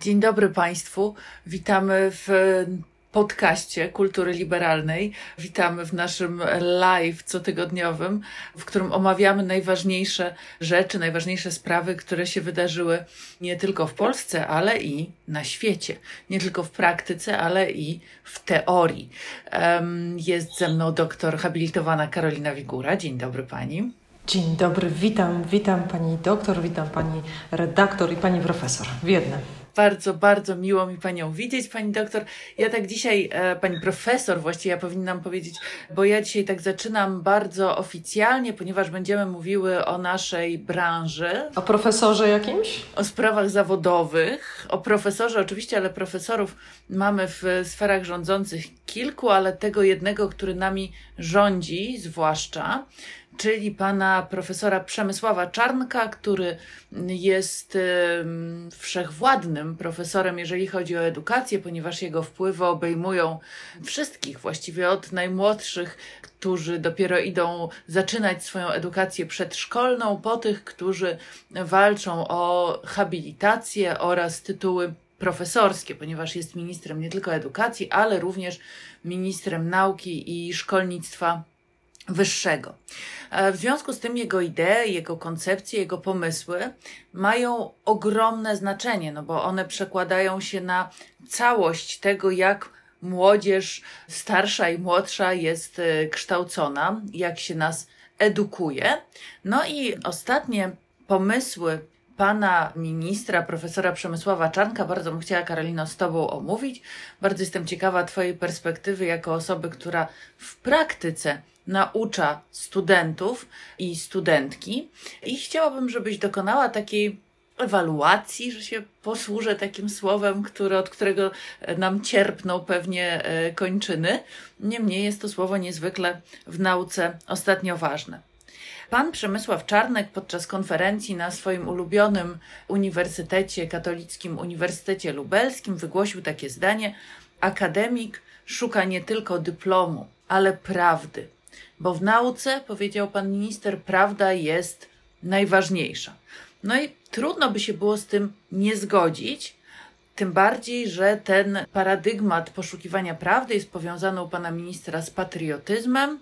Dzień dobry Państwu. Witamy w podcaście Kultury Liberalnej. Witamy w naszym live cotygodniowym, w którym omawiamy najważniejsze rzeczy, najważniejsze sprawy, które się wydarzyły nie tylko w Polsce, ale i na świecie. Nie tylko w praktyce, ale i w teorii. Jest ze mną doktor habilitowana Karolina Wigura. Dzień dobry Pani. Dzień dobry, witam, witam Pani doktor, witam Pani redaktor i Pani profesor w jednym. Bardzo, bardzo miło mi Panią widzieć, Pani doktor. Ja tak dzisiaj, e, Pani profesor właściwie ja powinnam powiedzieć, bo ja dzisiaj tak zaczynam bardzo oficjalnie, ponieważ będziemy mówiły o naszej branży. O profesorze jakimś? O sprawach zawodowych, o profesorze oczywiście, ale profesorów mamy w sferach rządzących kilku, ale tego jednego, który nami rządzi zwłaszcza, czyli pana profesora Przemysława Czarnka, który jest wszechwładnym profesorem, jeżeli chodzi o edukację, ponieważ jego wpływy obejmują wszystkich, właściwie od najmłodszych, którzy dopiero idą zaczynać swoją edukację przedszkolną, po tych, którzy walczą o habilitację oraz tytuły profesorskie, ponieważ jest ministrem nie tylko edukacji, ale również ministrem nauki i szkolnictwa wyższego. E, w związku z tym jego idee, jego koncepcje, jego pomysły mają ogromne znaczenie, no bo one przekładają się na całość tego, jak młodzież starsza i młodsza jest e, kształcona, jak się nas edukuje. No i ostatnie pomysły pana ministra, profesora Przemysława Czarnka. Bardzo bym chciała, Karolino, z Tobą omówić. Bardzo jestem ciekawa Twojej perspektywy jako osoby, która w praktyce naucza studentów i studentki. I chciałabym, żebyś dokonała takiej ewaluacji, że się posłużę takim słowem, które, od którego nam cierpną pewnie e, kończyny. Niemniej jest to słowo niezwykle w nauce ostatnio ważne. Pan Przemysław Czarnek podczas konferencji na swoim ulubionym Uniwersytecie Katolickim, Uniwersytecie Lubelskim, wygłosił takie zdanie: Akademik szuka nie tylko dyplomu, ale prawdy. Bo w nauce, powiedział pan minister, prawda jest najważniejsza. No i trudno by się było z tym nie zgodzić, tym bardziej, że ten paradygmat poszukiwania prawdy jest powiązany u pana ministra z patriotyzmem.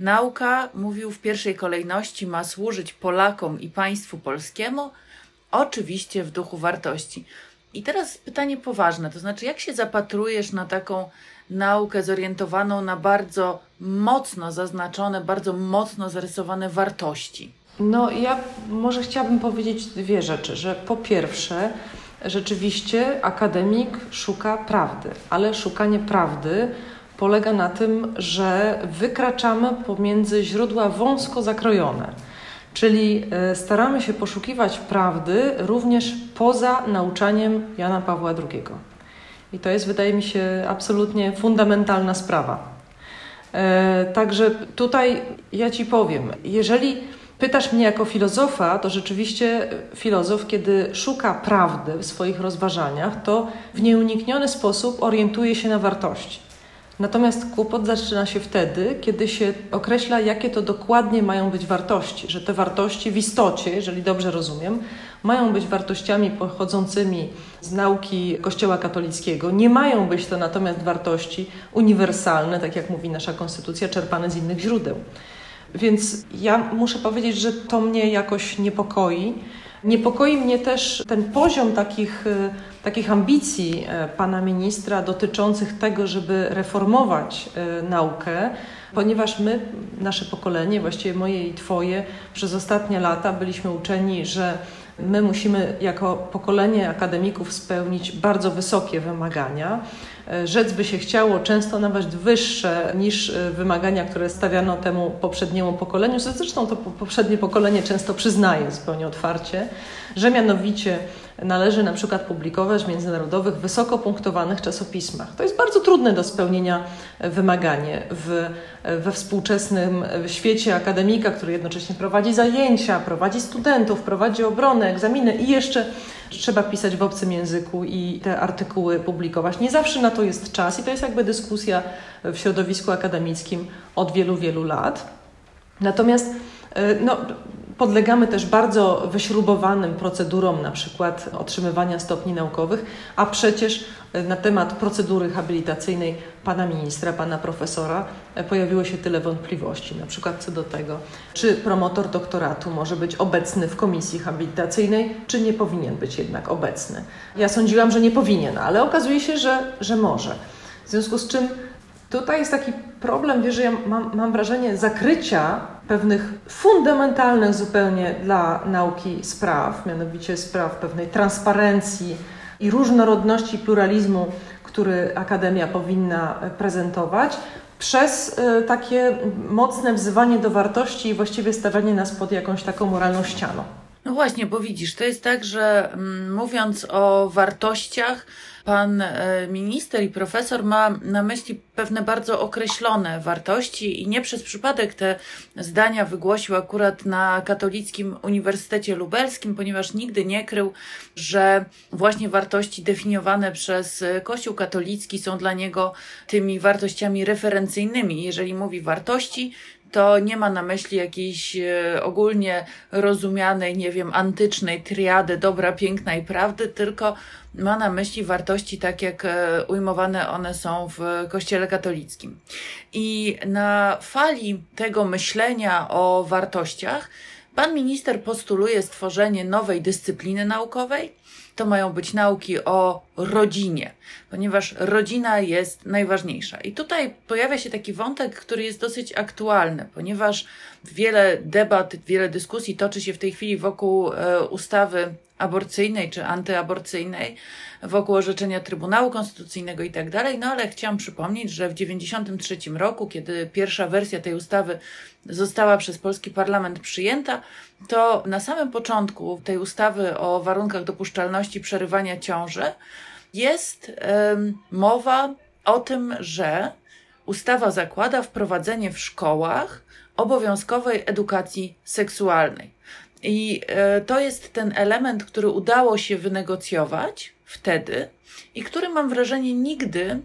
Nauka, mówił w pierwszej kolejności, ma służyć Polakom i państwu polskiemu, oczywiście w duchu wartości. I teraz pytanie poważne, to znaczy, jak się zapatrujesz na taką naukę zorientowaną na bardzo mocno zaznaczone, bardzo mocno zarysowane wartości? No, ja może chciałabym powiedzieć dwie rzeczy, że po pierwsze, rzeczywiście akademik szuka prawdy, ale szukanie prawdy polega na tym, że wykraczamy pomiędzy źródła wąsko zakrojone. Czyli e, staramy się poszukiwać prawdy również poza nauczaniem Jana Pawła II. I to jest, wydaje mi się, absolutnie fundamentalna sprawa. E, także tutaj ja Ci powiem, jeżeli pytasz mnie jako filozofa, to rzeczywiście filozof, kiedy szuka prawdy w swoich rozważaniach, to w nieunikniony sposób orientuje się na wartości. Natomiast kłopot zaczyna się wtedy, kiedy się określa, jakie to dokładnie mają być wartości, że te wartości w istocie, jeżeli dobrze rozumiem, mają być wartościami pochodzącymi z nauki Kościoła katolickiego. Nie mają być to natomiast wartości uniwersalne, tak jak mówi nasza konstytucja, czerpane z innych źródeł. Więc ja muszę powiedzieć, że to mnie jakoś niepokoi. Niepokoi mnie też ten poziom takich, e, takich ambicji e, pana ministra dotyczących tego, żeby reformować e, naukę, ponieważ my, nasze pokolenie, właściwie moje i Twoje, przez ostatnie lata byliśmy uczeni, że my musimy jako pokolenie akademików spełnić bardzo wysokie wymagania rzec by się chciało, często nawet wyższe niż e, wymagania, które stawiano temu poprzedniemu pokoleniu. Zresztą to poprzednie pokolenie często przyznaje zupełnie otwarcie, że mianowicie należy na przykład publikować w międzynarodowych, wysoko punktowanych czasopismach. To jest bardzo trudne do spełnienia e, wymaganie w, we współczesnym świecie akademika, który jednocześnie prowadzi zajęcia, prowadzi studentów, prowadzi obronę, egzaminy i jeszcze trzeba pisać w obcym języku i te artykuły publikować. Nie zawsze na to jest czas i to jest jakby dyskusja w środowisku akademickim od wielu, wielu lat. Natomiast e, no, Podlegamy też bardzo wyśrubowanym procedurom, na przykład otrzymywania stopni naukowych, a przecież e, na temat procedury habilitacyjnej pana ministra, pana profesora e, pojawiło się tyle wątpliwości, na przykład co do tego, czy promotor doktoratu może być obecny w komisji habilitacyjnej, czy nie powinien być jednak obecny. Ja sądziłam, że nie powinien, ale okazuje się, że, że może. W związku z czym Tutaj jest taki problem, wiesz, ja mam, mam wrażenie zakrycia pewnych fundamentalnych zupełnie dla nauki spraw, mianowicie spraw pewnej transparencji i różnorodności pluralizmu, który Akademia powinna prezentować, przez y, takie mocne wzywanie do wartości i właściwie stawianie nas pod jakąś taką moralną ścianą. No właśnie, bo widzisz, to jest tak, że mm, mówiąc o wartościach, pan e, minister i profesor ma na myśli pewne bardzo określone wartości i nie przez przypadek te zdania wygłosił akurat na Katolickim Uniwersytecie Lubelskim, ponieważ nigdy nie krył, że właśnie wartości definiowane przez Kościół katolicki są dla niego tymi wartościami referencyjnymi. Jeżeli mówi wartości, to nie ma na myśli jakiejś e, ogólnie rozumianej, nie wiem, antycznej triady dobra, piękna i prawdy, tylko ma na myśli wartości tak, jak e, ujmowane one są w Kościele katolickim. I na fali tego myślenia o wartościach, pan minister postuluje stworzenie nowej dyscypliny naukowej, to mają być nauki o rodzinie, ponieważ rodzina jest najważniejsza. I tutaj pojawia się taki wątek, który jest dosyć aktualny, ponieważ wiele debat, wiele dyskusji toczy się w tej chwili wokół e, ustawy aborcyjnej czy antyaborcyjnej, wokół orzeczenia Trybunału Konstytucyjnego i tak dalej. No ale chciałam przypomnieć, że w 1993 roku, kiedy pierwsza wersja tej ustawy została przez polski parlament przyjęta, to na samym początku tej ustawy o warunkach dopuszczalności przerywania ciąży jest mowa o tym, że ustawa zakłada wprowadzenie w szkołach obowiązkowej edukacji seksualnej. I e, to jest ten element, który udało się wynegocjować wtedy i który mam wrażenie nigdy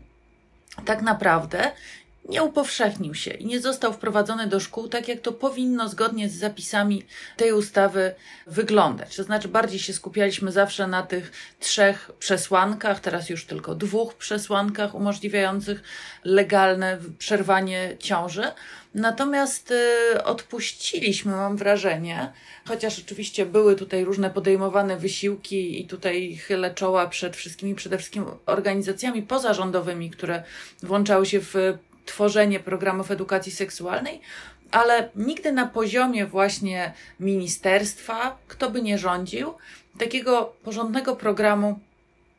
tak naprawdę nie upowszechnił się i nie został wprowadzony do szkół tak, jak to powinno zgodnie z zapisami tej ustawy wyglądać. To znaczy, bardziej się skupialiśmy zawsze na tych trzech przesłankach, teraz już tylko dwóch przesłankach umożliwiających legalne przerwanie ciąży. Natomiast y, odpuściliśmy, mam wrażenie, chociaż oczywiście były tutaj różne podejmowane wysiłki i tutaj chylę czoła przed wszystkimi, przede wszystkim organizacjami pozarządowymi, które włączały się w tworzenie programów edukacji seksualnej, ale nigdy na poziomie właśnie ministerstwa, kto by nie rządził, takiego porządnego programu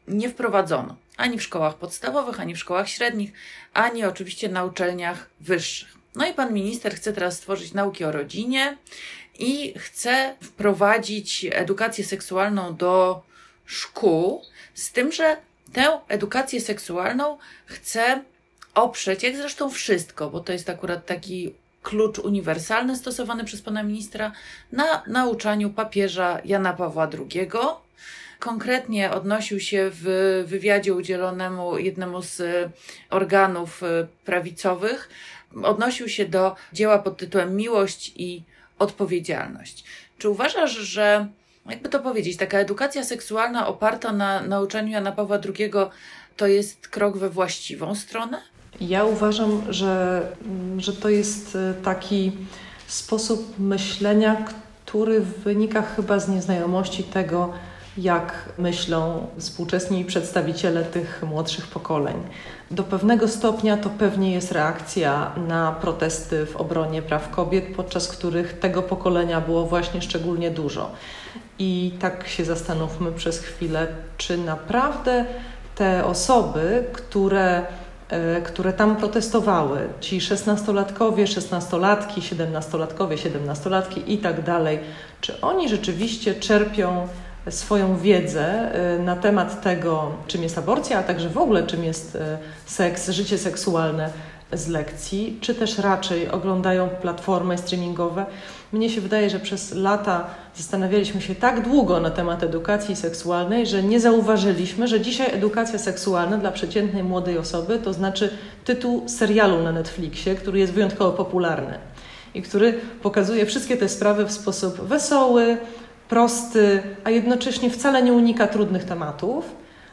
nie wprowadzono. Ani w szkołach podstawowych, ani w szkołach średnich, ani oczywiście na uczelniach wyższych. No i pan minister chce teraz stworzyć nauki o rodzinie i chce wprowadzić edukację seksualną do szkół, z tym, że tę edukację seksualną chce oprzeć, jak zresztą wszystko, bo to jest akurat taki klucz uniwersalny stosowany przez pana ministra na nauczaniu papieża Jana Pawła II. Konkretnie odnosił się w wywiadzie udzielonemu jednemu z organów prawicowych, odnosił się do dzieła pod tytułem Miłość i odpowiedzialność. Czy uważasz, że jakby to powiedzieć, taka edukacja seksualna oparta na nauczaniu Jana Pawła II to jest krok we właściwą stronę? Ja uważam, że, że to jest e, taki sposób myślenia, który wynika chyba z nieznajomości tego, jak myślą współczesni przedstawiciele tych młodszych pokoleń. Do pewnego stopnia to pewnie jest reakcja na protesty w obronie praw kobiet, podczas których tego pokolenia było właśnie szczególnie dużo. I tak się zastanówmy przez chwilę, czy naprawdę te osoby, które E, które tam protestowały, ci szesnastolatkowie, szesnastolatki, siedemnastolatkowie, siedemnastolatki i tak dalej, czy oni rzeczywiście czerpią swoją wiedzę e, na temat tego, czym jest aborcja, a także w ogóle czym jest e, seks, życie seksualne z lekcji, czy też raczej oglądają platformy streamingowe. Mnie się wydaje, że przez lata zastanawialiśmy się tak długo na temat edukacji seksualnej, że nie zauważyliśmy, że dzisiaj edukacja seksualna dla przeciętnej młodej osoby to znaczy tytuł serialu na Netflixie, który jest wyjątkowo popularny. i który pokazuje wszystkie te sprawy w sposób wesoły, prosty, a jednocześnie wcale nie unika trudnych tematów.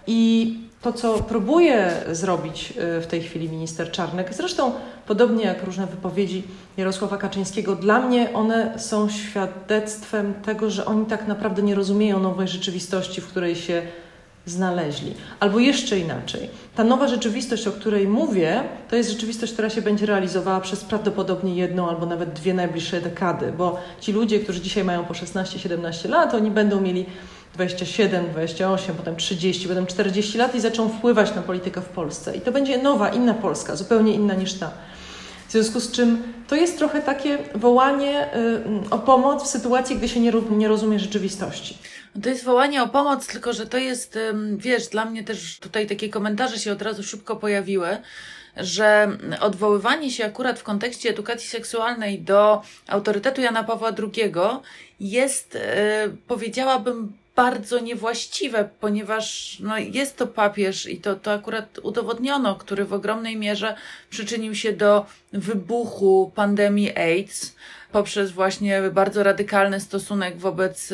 I to, co próbuje zrobić y, w tej chwili minister Czarnek, zresztą podobnie jak różne wypowiedzi Jarosława Kaczyńskiego, dla mnie one są świadectwem tego, że oni tak naprawdę nie rozumieją nowej rzeczywistości, w której się znaleźli. Albo jeszcze inaczej. Ta nowa rzeczywistość, o której mówię, to jest rzeczywistość, która się będzie realizowała przez prawdopodobnie jedną albo nawet dwie najbliższe dekady, bo ci ludzie, którzy dzisiaj mają po 16-17 lat, oni będą mieli 27, 28, potem 30, potem 40 lat i zaczną wpływać na politykę w Polsce. I to będzie nowa, inna Polska, zupełnie inna niż ta. W związku z czym to jest trochę takie wołanie y, o pomoc w sytuacji, gdy się nie, nie rozumie rzeczywistości. To jest wołanie o pomoc, tylko że to jest, wiesz, dla mnie też tutaj takie komentarze się od razu szybko pojawiły, że odwoływanie się akurat w kontekście edukacji seksualnej do autorytetu Jana Pawła II jest, e, powiedziałabym, bardzo niewłaściwe, ponieważ no, jest to papież i to, to akurat udowodniono, który w ogromnej mierze przyczynił się do wybuchu pandemii AIDS poprzez właśnie bardzo radykalny stosunek wobec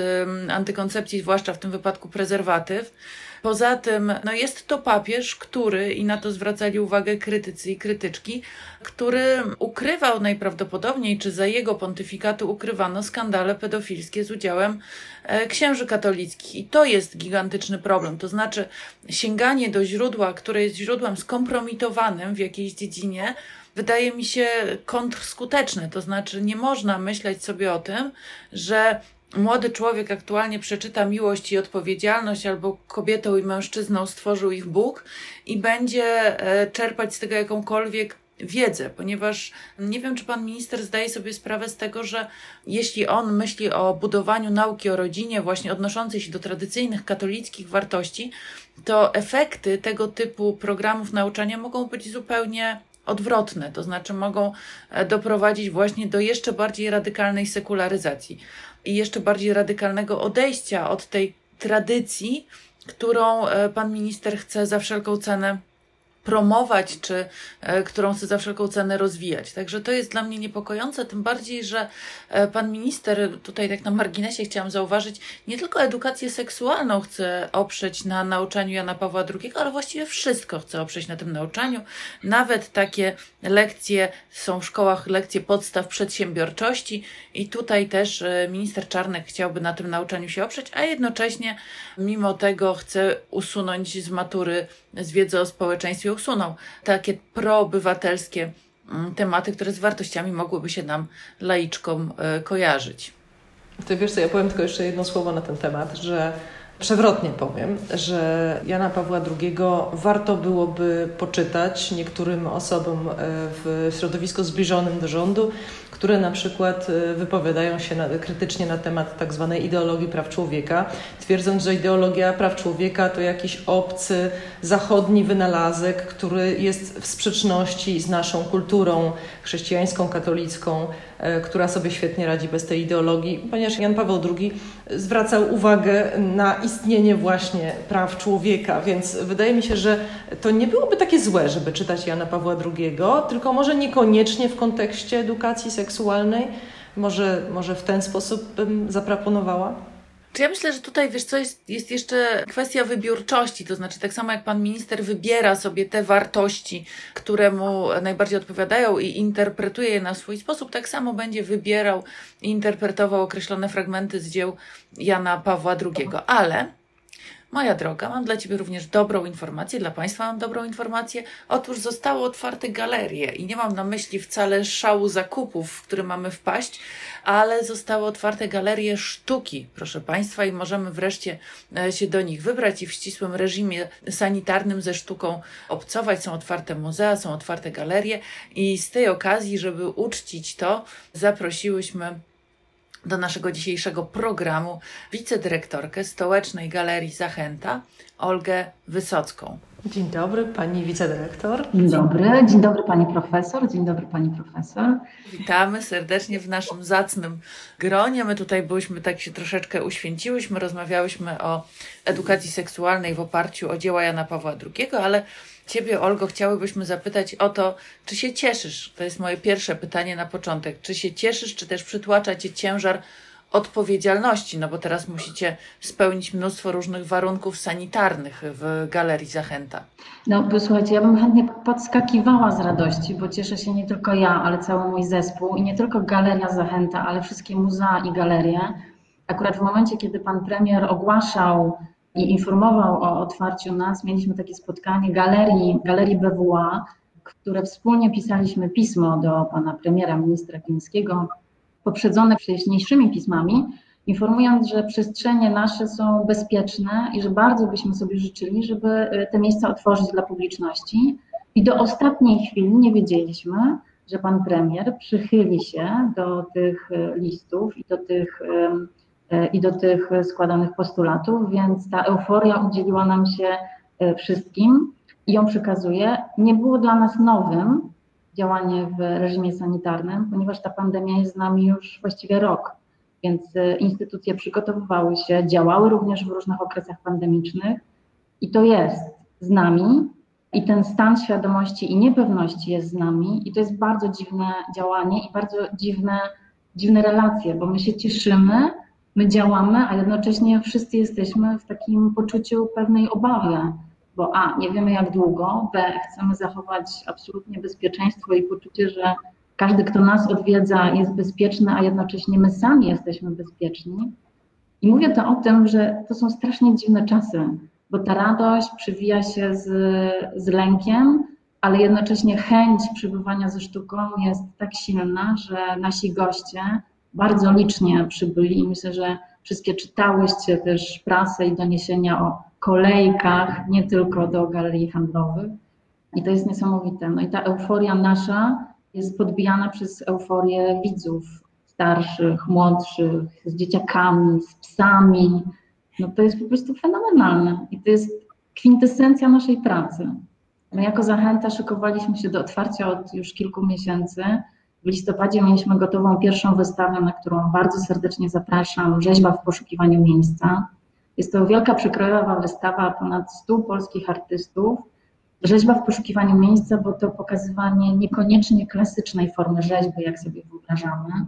antykoncepcji, zwłaszcza w tym wypadku prezerwatyw. Poza tym, no jest to papież, który, i na to zwracali uwagę krytycy i krytyczki, który ukrywał najprawdopodobniej, czy za jego pontyfikatu ukrywano skandale pedofilskie z udziałem e, księży katolickich. I to jest gigantyczny problem. To znaczy, sięganie do źródła, które jest źródłem skompromitowanym w jakiejś dziedzinie, wydaje mi się kontrskuteczne. To znaczy, nie można myśleć sobie o tym, że młody człowiek aktualnie przeczyta miłość i odpowiedzialność, albo kobietą i mężczyzną stworzył ich Bóg i będzie e, czerpać z tego jakąkolwiek wiedzę, ponieważ nie wiem, czy pan minister zdaje sobie sprawę z tego, że jeśli on myśli o budowaniu nauki o rodzinie, właśnie odnoszącej się do tradycyjnych katolickich wartości, to efekty tego typu programów nauczania mogą być zupełnie odwrotne, to znaczy mogą e, doprowadzić właśnie do jeszcze bardziej radykalnej sekularyzacji i jeszcze bardziej radykalnego odejścia od tej tradycji, którą e, pan minister chce za wszelką cenę promować, czy e, którą chce za wszelką cenę rozwijać. Także to jest dla mnie niepokojące, tym bardziej, że e, pan minister, tutaj tak na marginesie chciałam zauważyć, nie tylko edukację seksualną chce oprzeć na nauczaniu Jana Pawła II, ale właściwie wszystko chce oprzeć na tym nauczaniu. Nawet takie lekcje są w szkołach, lekcje podstaw przedsiębiorczości i tutaj też e, minister Czarnek chciałby na tym nauczaniu się oprzeć, a jednocześnie mimo tego chce usunąć z matury z wiedzy o społeczeństwie usunął takie proobywatelskie mm, tematy, które z wartościami mogłyby się nam, laiczkom, e, kojarzyć. To wiesz co, ja powiem tylko jeszcze jedno słowo na ten temat, że przewrotnie powiem, że Jana Pawła II warto byłoby poczytać niektórym osobom e, w środowisku zbliżonym do rządu, które na przykład e, wypowiadają się na, krytycznie na temat tak zwanej ideologii praw człowieka, twierdząc, że ideologia praw człowieka to jakiś obcy, zachodni wynalazek, który jest w sprzeczności z naszą kulturą chrześcijańską, katolicką, e, która sobie świetnie radzi bez tej ideologii, ponieważ Jan Paweł II zwracał uwagę na istnienie właśnie praw człowieka, więc wydaje mi się, że to nie byłoby takie złe, żeby czytać Jana Pawła II, tylko może niekoniecznie w kontekście edukacji seksualnej. Może, może w ten sposób bym zaproponowała? Czy ja myślę, że tutaj, wiesz co, jest, jest jeszcze kwestia wybiórczości, to znaczy tak samo jak pan minister wybiera sobie te wartości, które mu najbardziej odpowiadają i interpretuje je na swój sposób, tak samo będzie wybierał i interpretował określone fragmenty z dzieł Jana Pawła II. Ale Moja droga, mam dla Ciebie również dobrą informację, dla Państwa mam dobrą informację. Otóż zostały otwarte galerie i nie mam na myśli wcale szału zakupów, w który mamy wpaść, ale zostały otwarte galerie sztuki, proszę Państwa, i możemy wreszcie e, się do nich wybrać i w ścisłym reżimie sanitarnym ze sztuką obcować. Są otwarte muzea, są otwarte galerie i z tej okazji, żeby uczcić to, zaprosiłyśmy do naszego dzisiejszego programu wicedyrektorkę Stołecznej Galerii Zachęta, Olgę Wysocką. Dzień dobry, pani wicedyrektor. Dzień dobry, dzień dobry pani profesor, dzień dobry pani profesor. Witamy serdecznie w naszym zacnym gronie. My tutaj byliśmy, tak się troszeczkę uświęciłyśmy, rozmawiałyśmy o edukacji seksualnej w oparciu o dzieła Jana Pawła II, ale Ciebie, Olgo, chciałybyśmy zapytać o to, czy się cieszysz? To jest moje pierwsze pytanie na początek. Czy się cieszysz, czy też przytłacza Cię ciężar odpowiedzialności, no bo teraz musicie spełnić mnóstwo różnych warunków sanitarnych w Galerii Zachęta. No, słuchajcie, ja bym chętnie podskakiwała z radości, bo cieszę się nie tylko ja, ale cały mój zespół i nie tylko Galeria Zachęta, ale wszystkie muzea i galerie. Akurat w momencie, kiedy pan premier ogłaszał i informował o otwarciu nas, mieliśmy takie spotkanie galerii, galerii BWA, które wspólnie pisaliśmy pismo do pana premiera, ministra Glińskiego, poprzedzone wcześniejszymi pismami, informując, że przestrzenie nasze są bezpieczne i że bardzo byśmy sobie życzyli, żeby e, te miejsca otworzyć dla publiczności. I do ostatniej chwili nie wiedzieliśmy, że pan premier przychyli się do tych e, listów i do tych, i do tych składanych postulatów, więc ta euforia udzieliła nam się wszystkim i ją przekazuje. Nie było dla nas nowym, działanie w reżimie sanitarnym, ponieważ ta pandemia jest z nami już właściwie rok, więc e, instytucje przygotowywały się, działały również w różnych okresach pandemicznych i to jest z nami. I ten stan świadomości i niepewności jest z nami, i to jest bardzo dziwne działanie i bardzo dziwne, dziwne relacje, bo my się cieszymy, my działamy, a jednocześnie wszyscy jesteśmy w takim poczuciu pewnej obawy bo A, nie wiemy jak długo, B, chcemy zachować absolutnie bezpieczeństwo i poczucie, że każdy, kto nas odwiedza, jest bezpieczny, a jednocześnie my sami jesteśmy bezpieczni. I mówię to o tym, że to są strasznie dziwne czasy, bo ta radość przywija się z, z lękiem, ale jednocześnie chęć przebywania ze sztuką jest tak silna, że nasi goście bardzo licznie przybyli i myślę, że wszystkie czytałyście też prasę i doniesienia o kolejkach, nie tylko do galerii handlowych. I to jest niesamowite. No i ta euforia nasza jest podbijana przez euforię widzów starszych, młodszych, z dzieciakami, z psami. No to jest po prostu fenomenalne. I to jest kwintesencja naszej pracy. My jako Zachęta szykowaliśmy się do otwarcia od już kilku miesięcy. W listopadzie mieliśmy gotową pierwszą wystawę, na którą bardzo serdecznie zapraszam, rzeźba w poszukiwaniu miejsca. Jest to wielka przekrojowa wystawa ponad 100 polskich artystów. Rzeźba w poszukiwaniu miejsca, bo to pokazywanie niekoniecznie klasycznej formy rzeźby, jak sobie wyobrażamy.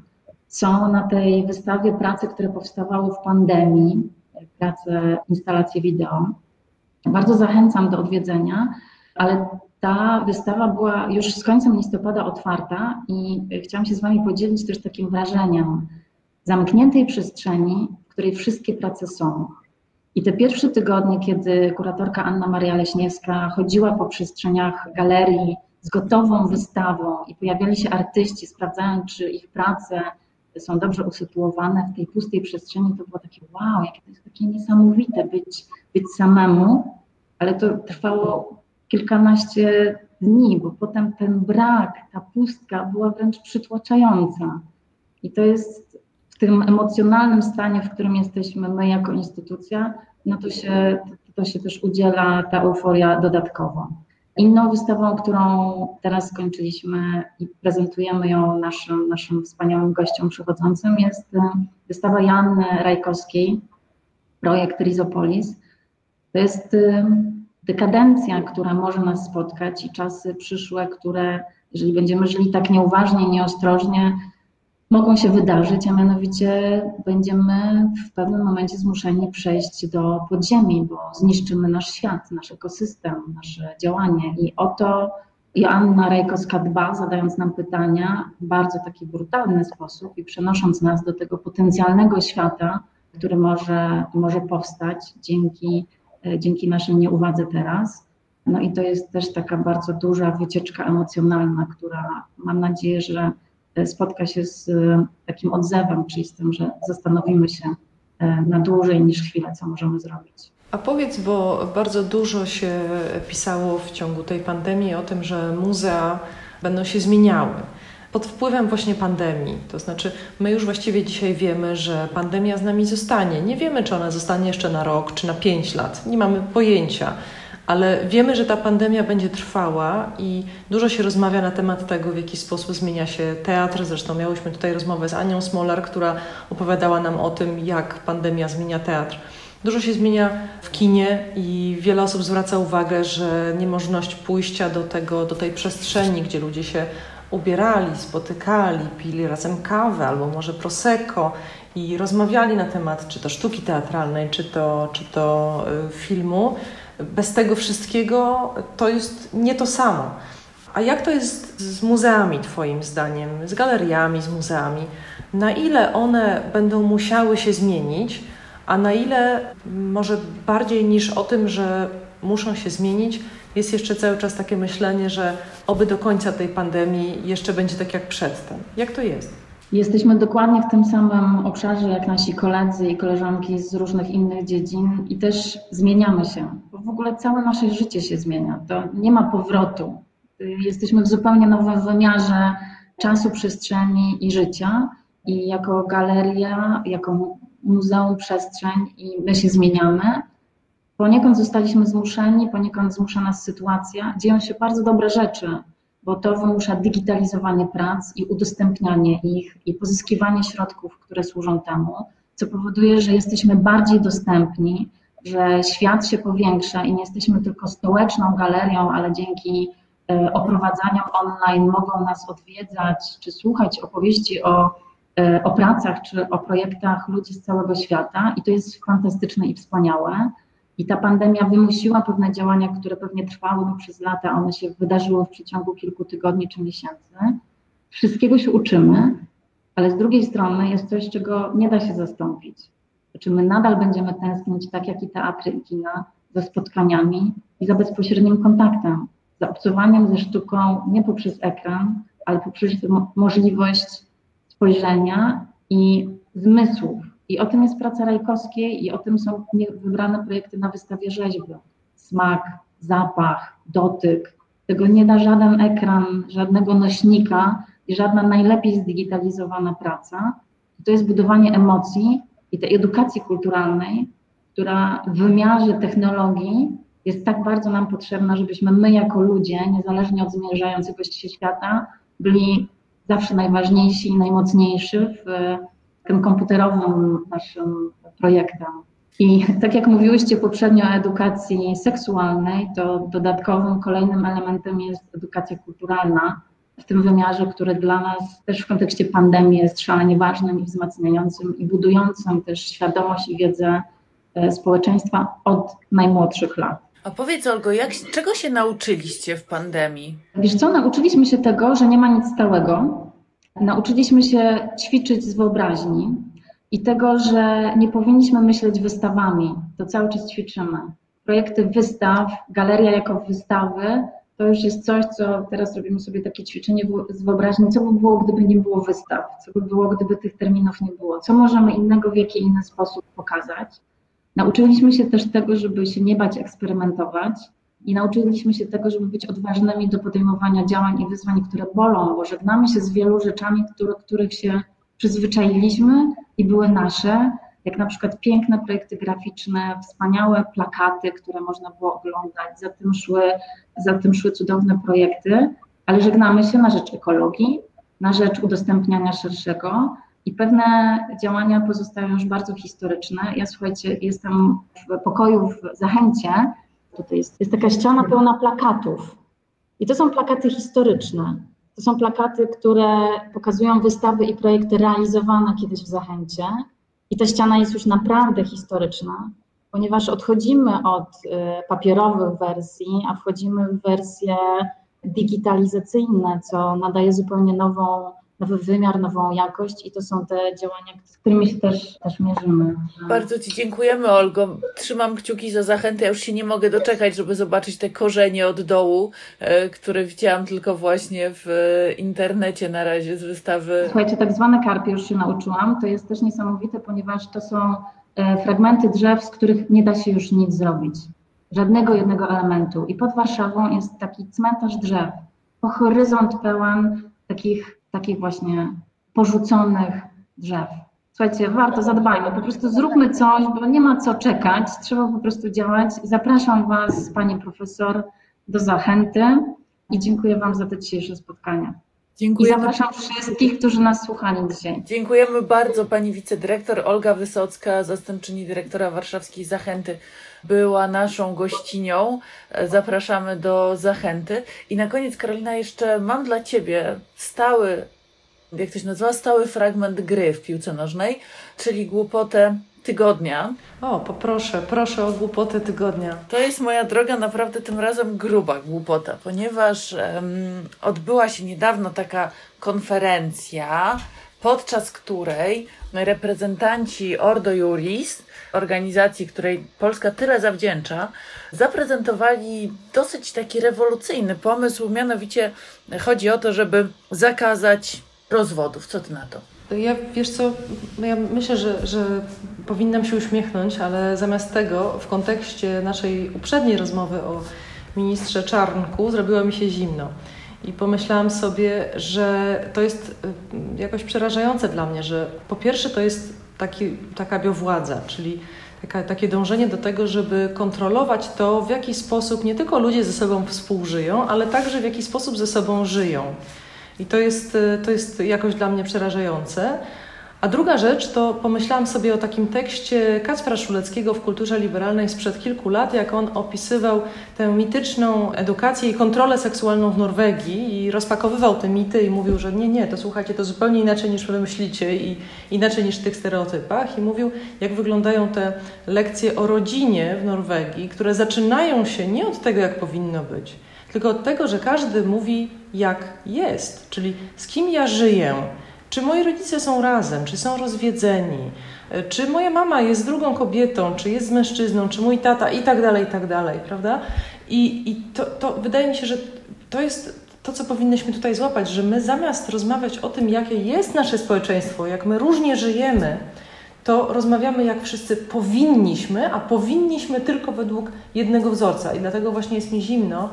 Są na tej wystawie prace, które powstawały w pandemii, prace, instalacje wideo. Bardzo zachęcam do odwiedzenia, ale ta wystawa była już z końcem listopada otwarta i chciałam się z Wami podzielić też takim wrażeniem zamkniętej przestrzeni, w której wszystkie prace są. I te pierwsze tygodnie, kiedy kuratorka Anna Maria Leśniewska chodziła po przestrzeniach galerii z gotową wystawą i pojawiali się artyści, sprawdzając, czy ich prace są dobrze usytuowane w tej pustej przestrzeni, to było takie wow, jakie to jest takie niesamowite być, być samemu, ale to trwało kilkanaście dni, bo potem ten brak, ta pustka była wręcz przytłaczająca. I to jest w tym emocjonalnym stanie, w którym jesteśmy my jako instytucja, no to się, to się też udziela ta euforia dodatkowo. Inną wystawą, którą teraz skończyliśmy i prezentujemy ją naszym, naszym wspaniałym gościom przychodzącym, jest e, wystawa Janny Rajkowskiej, projekt Rizopolis. To jest e, dekadencja, która może nas spotkać i czasy przyszłe, które, jeżeli będziemy żyli tak nieuważnie, nieostrożnie, mogą się wydarzyć, a mianowicie będziemy w pewnym momencie zmuszeni przejść do podziemi, bo zniszczymy nasz świat, nasz ekosystem, nasze działanie. I o to Joanna Rejkowska dba, zadając nam pytania w bardzo taki brutalny sposób i przenosząc nas do tego potencjalnego świata, który może, może powstać dzięki, dzięki naszej nieuwadze teraz. No i to jest też taka bardzo duża wycieczka emocjonalna, która mam nadzieję, że spotka się z e, takim odzewem, czyli z tym, że zastanowimy się e, na dłużej niż chwilę, co możemy zrobić. A powiedz, bo bardzo dużo się pisało w ciągu tej pandemii o tym, że muzea będą się zmieniały pod wpływem właśnie pandemii. To znaczy, my już właściwie dzisiaj wiemy, że pandemia z nami zostanie. Nie wiemy, czy ona zostanie jeszcze na rok, czy na pięć lat. Nie mamy pojęcia ale wiemy, że ta pandemia będzie trwała i dużo się rozmawia na temat tego, w jaki sposób zmienia się teatr. Zresztą miałyśmy tutaj rozmowę z Anią Smolar, która opowiadała nam o tym, jak pandemia zmienia teatr. Dużo się zmienia w kinie i wiele osób zwraca uwagę, że niemożność pójścia do, tego, do tej przestrzeni, gdzie ludzie się ubierali, spotykali, pili razem kawę albo może prosecco i rozmawiali na temat czy to sztuki teatralnej, czy to, czy to y, filmu. Bez tego wszystkiego to jest nie to samo. A jak to jest z muzeami, Twoim zdaniem, z galeriami, z muzeami? Na ile one będą musiały się zmienić, a na ile może bardziej niż o tym, że muszą się zmienić, jest jeszcze cały czas takie myślenie, że oby do końca tej pandemii jeszcze będzie tak jak przedtem. Jak to jest? Jesteśmy dokładnie w tym samym obszarze jak nasi koledzy i koleżanki z różnych innych dziedzin i też zmieniamy się. W ogóle całe nasze życie się zmienia. To nie ma powrotu. Jesteśmy w zupełnie nowym wymiarze czasu, przestrzeni i życia. I jako galeria, jako muzeum przestrzeń i my się zmieniamy. Poniekąd zostaliśmy zmuszeni, poniekąd zmusza nas sytuacja. Dzieją się bardzo dobre rzeczy, bo to wymusza digitalizowanie prac i udostępnianie ich i pozyskiwanie środków, które służą temu, co powoduje, że jesteśmy bardziej dostępni, że świat się powiększa i nie jesteśmy tylko stołeczną galerią, ale dzięki e, oprowadzaniom online mogą nas odwiedzać czy słuchać opowieści o E, o pracach czy o projektach ludzi z całego świata i to jest fantastyczne i wspaniałe. I ta pandemia wymusiła pewne działania, które pewnie trwałyby przez lata, one się wydarzyły w przeciągu kilku tygodni czy miesięcy. Wszystkiego się uczymy, ale z drugiej strony jest coś, czego nie da się zastąpić. Znaczy my nadal będziemy tęsknić, tak jak i teatry i kina, za spotkaniami i za bezpośrednim kontaktem, za obcowaniem ze sztuką nie poprzez ekran, ale poprzez możliwość spojrzenia i zmysłów. I o tym jest praca Rajkowskiej i o tym są wybrane projekty na wystawie rzeźby. Smak, zapach, dotyk. Tego nie da żaden ekran, żadnego nośnika i żadna najlepiej zdigitalizowana praca. To jest budowanie emocji i tej edukacji kulturalnej, która w wymiarze technologii jest tak bardzo nam potrzebna, żebyśmy my jako ludzie, niezależnie od zmierzającego się świata, byli zawsze najważniejsi i najmocniejsi w tym komputerowym naszym projektem. I tak jak mówiłyście poprzednio o edukacji seksualnej, to dodatkowym kolejnym elementem jest edukacja kulturalna w tym wymiarze, który dla nas też w kontekście pandemii jest szalenie ważnym i wzmacniającym i budującym też świadomość i wiedzę e, społeczeństwa od najmłodszych lat. A powiedz Olgo, jak, czego się nauczyliście w pandemii? Wiesz co, nauczyliśmy się tego, że nie ma nic stałego. Nauczyliśmy się ćwiczyć z wyobraźni i tego, że nie powinniśmy myśleć wystawami. To cały czas ćwiczymy. Projekty wystaw, galeria jako wystawy, to już jest coś, co teraz robimy sobie takie ćwiczenie z wyobraźni, co by było, gdyby nie było wystaw, co by było, gdyby tych terminów nie było, co możemy innego w jaki inny sposób pokazać. Nauczyliśmy się też tego, żeby się nie bać eksperymentować i nauczyliśmy się tego, żeby być odważnymi do podejmowania działań i wyzwań, które bolą, bo żegnamy się z wielu rzeczami, które, których się przyzwyczailiśmy i były nasze, jak na przykład piękne projekty graficzne, wspaniałe plakaty, które można było oglądać, za tym szły, za tym szły cudowne projekty, ale żegnamy się na rzecz ekologii, na rzecz udostępniania szerszego, i pewne działania pozostają już bardzo historyczne. Ja słuchajcie, jestem w pokoju w Zachęcie, tutaj jest, jest taka ściana pełna plakatów. I to są plakaty historyczne. To są plakaty, które pokazują wystawy i projekty realizowane kiedyś w Zachęcie. I ta ściana jest już naprawdę historyczna, ponieważ odchodzimy od y, papierowych wersji, a wchodzimy w wersje digitalizacyjne, co nadaje zupełnie nową nowy wymiar, nową jakość i to są te działania, z którymi się też, też mierzymy. Bardzo Ci dziękujemy, Olgo. Trzymam kciuki za zachętę. Ja już się nie mogę doczekać, żeby zobaczyć te korzenie od dołu, e, które widziałam tylko właśnie w internecie na razie z wystawy. Słuchajcie, tak zwane karpie już się nauczyłam. To jest też niesamowite, ponieważ to są e, fragmenty drzew, z których nie da się już nic zrobić. Żadnego jednego elementu. I pod Warszawą jest taki cmentarz drzew, po horyzont pełen takich takich właśnie porzuconych drzew. Słuchajcie, warto, zadbajmy, po prostu zróbmy coś, bo nie ma co czekać, trzeba po prostu działać. Zapraszam Was, Pani Profesor, do zachęty i dziękuję Wam za te dzisiejsze spotkania. Dziękujemy. I zapraszam wszystkich, którzy nas słuchali dzisiaj. Dziękujemy bardzo Pani Wicedyrektor Olga Wysocka, zastępczyni dyrektora Warszawskiej Zachęty, była naszą gościnią. Zapraszamy do Zachęty. I na koniec, Karolina, jeszcze mam dla Ciebie stały jak to się nazywa, stały fragment gry w piłce nożnej, czyli głupotę tygodnia. O, poproszę, proszę o głupotę tygodnia. To jest moja droga naprawdę tym razem gruba głupota, ponieważ um, odbyła się niedawno taka konferencja, podczas której reprezentanci Ordo Juris, organizacji, której Polska tyle zawdzięcza, zaprezentowali dosyć taki rewolucyjny pomysł, mianowicie chodzi o to, żeby zakazać rozwodów. Co ty na to? Ja wiesz co, ja myślę, że, że powinnam się uśmiechnąć, ale zamiast tego w kontekście naszej uprzedniej rozmowy o ministrze Czarnku zrobiło mi się zimno. I pomyślałam sobie, że to jest y, jakoś przerażające dla mnie, że po pierwsze to jest taki, taka biowładza, czyli taka, takie dążenie do tego, żeby kontrolować to, w jaki sposób nie tylko ludzie ze sobą współżyją, ale także w jaki sposób ze sobą żyją. I to jest, e, to jest jakoś dla mnie przerażające. A druga rzecz to pomyślałam sobie o takim tekście Kacpra Szuleckiego w kulturze liberalnej sprzed kilku lat, jak on opisywał tę mityczną edukację i kontrolę seksualną w Norwegii i rozpakowywał te mity i mówił, że nie, nie, to słuchajcie, to zupełnie inaczej niż wy myślicie i inaczej niż w tych stereotypach. I mówił, jak wyglądają te lekcje o rodzinie w Norwegii, które zaczynają się nie od tego, jak powinno być, tylko od tego, że każdy mówi jak jest, czyli z kim ja żyję, czy moi rodzice są razem, czy są rozwiedzeni, czy moja mama jest drugą kobietą, czy jest mężczyzną, czy mój tata? I tak dalej, i tak dalej, prawda? I, i to, to wydaje mi się, że to jest to, co powinnyśmy tutaj złapać, że my zamiast rozmawiać o tym, jakie jest nasze społeczeństwo, jak my różnie żyjemy, to rozmawiamy jak wszyscy powinniśmy, a powinniśmy tylko według jednego wzorca. I dlatego właśnie jest mi zimno,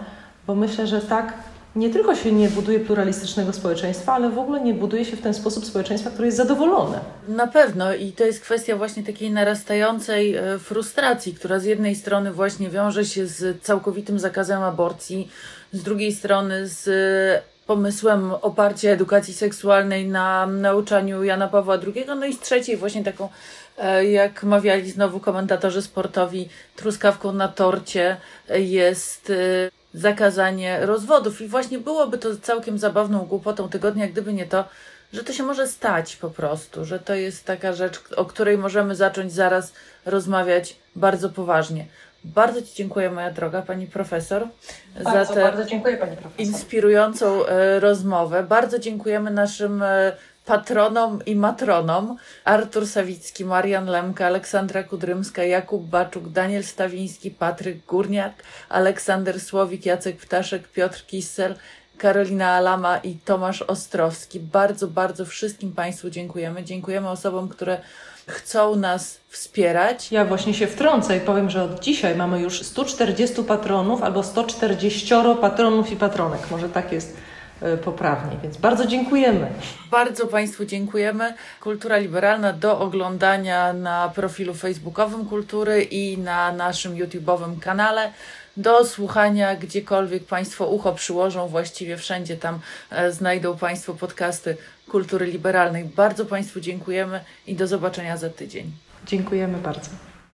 bo myślę, że tak nie tylko się nie buduje pluralistycznego społeczeństwa, ale w ogóle nie buduje się w ten sposób społeczeństwa, które jest zadowolone. Na pewno i to jest kwestia właśnie takiej narastającej e, frustracji, która z jednej strony właśnie wiąże się z całkowitym zakazem aborcji, z drugiej strony z pomysłem oparcia edukacji seksualnej na nauczaniu Jana Pawła II, no i z trzeciej właśnie taką, e, jak mawiali znowu komentatorzy sportowi, truskawką na torcie jest e, zakazanie rozwodów. I właśnie byłoby to całkiem zabawną głupotą tygodnia, gdyby nie to, że to się może stać po prostu, że to jest taka rzecz, o której możemy zacząć zaraz rozmawiać bardzo poważnie. Bardzo Ci dziękuję, moja droga Pani Profesor, bardzo, za tę bardzo dziękuję, Pani Profesor. inspirującą e, rozmowę. Bardzo dziękujemy naszym e, patronom i matronom Artur Sawicki, Marian Lemka, Aleksandra Kudrymska, Jakub Baczuk, Daniel Stawiński, Patryk Górniak, Aleksander Słowik, Jacek Ptaszek, Piotr Kissel, Karolina Alama i Tomasz Ostrowski. Bardzo, bardzo wszystkim Państwu dziękujemy. Dziękujemy osobom, które chcą nas wspierać. Ja właśnie się wtrącę i powiem, że od dzisiaj mamy już 140 patronów albo 140 patronów i patronek. Może tak jest E, poprawnie. Więc bardzo dziękujemy. Bardzo Państwu dziękujemy. Kultura Liberalna do oglądania na profilu facebookowym Kultury i na naszym YouTube'owym kanale. Do słuchania gdziekolwiek Państwo ucho przyłożą, właściwie wszędzie tam e, znajdą Państwo podcasty Kultury Liberalnej. Bardzo Państwu dziękujemy i do zobaczenia za tydzień. Dziękujemy bardzo.